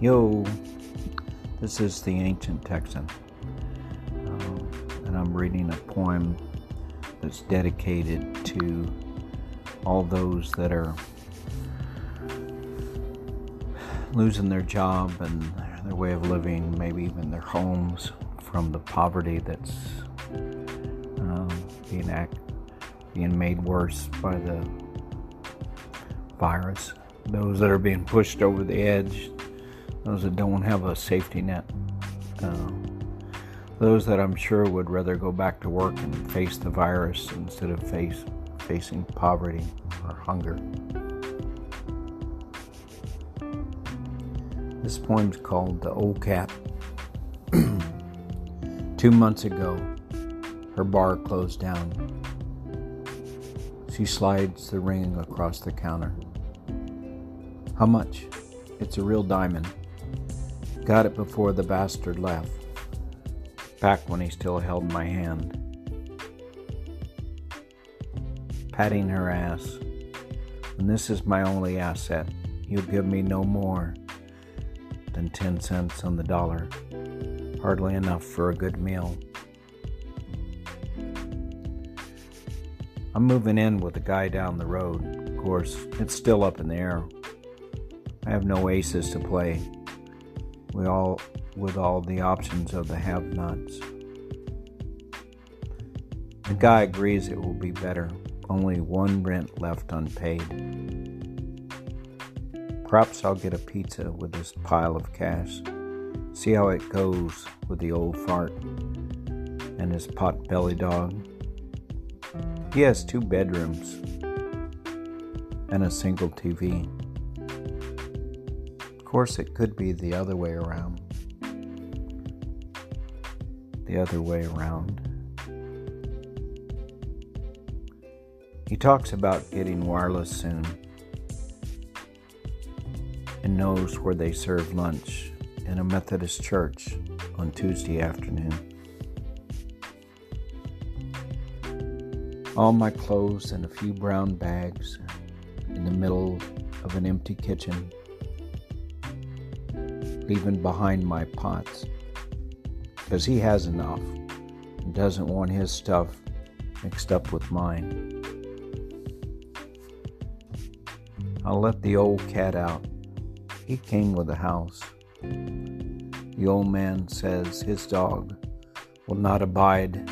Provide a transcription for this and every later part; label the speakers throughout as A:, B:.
A: Yo, this is the Ancient Texan, um, and I'm reading a poem that's dedicated to all those that are losing their job and their way of living, maybe even their homes, from the poverty that's um, being act, being made worse by the virus. Those that are being pushed over the edge, those that don't have a safety net, uh, those that I'm sure would rather go back to work and face the virus instead of face facing poverty or hunger. This poem's called The Old Cat. Two months ago, her bar closed down. She slides the ring across the counter. How much? It's a real diamond. Got it before the bastard left. Back when he still held my hand. Patting her ass. And this is my only asset. You'll give me no more than 10 cents on the dollar. Hardly enough for a good meal. I'm moving in with a guy down the road. Of course, it's still up in the air. I have no aces to play. We all with all the options of the have-nots. The guy agrees it will be better. Only one rent left unpaid. Perhaps I'll get a pizza with this pile of cash. See how it goes with the old fart and his pot belly dog. He has two bedrooms and a single TV. Of course, it could be the other way around. The other way around. He talks about getting wireless soon and knows where they serve lunch in a Methodist church on Tuesday afternoon. All my clothes in a few brown bags in the middle of an empty kitchen, leaving behind my pots, because he has enough and doesn't want his stuff mixed up with mine. I'll let the old cat out. He came with the house. The old man says his dog will not abide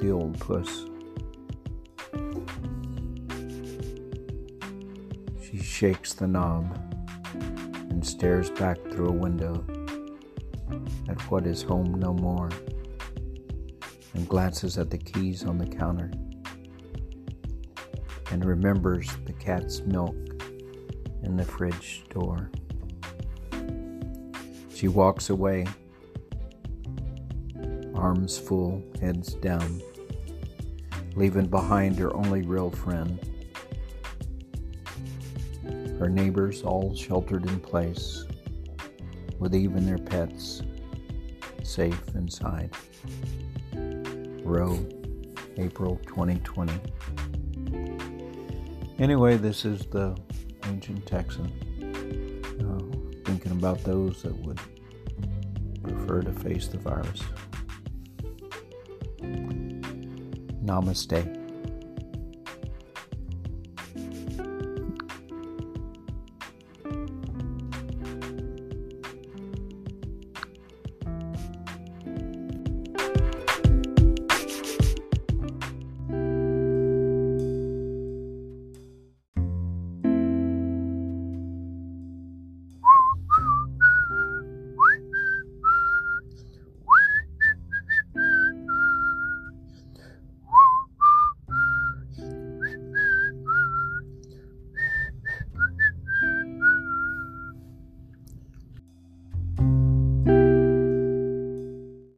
A: the old puss. She shakes the knob and stares back through a window at what is home no more and glances at the keys on the counter and remembers the cat's milk in the fridge door. She walks away, arms full, heads down, leaving behind her only real friend. Her neighbors all sheltered in place, with even their pets safe inside. Row, April 2020. Anyway, this is the ancient Texan. Uh, thinking about those that would prefer to face the virus. Namaste.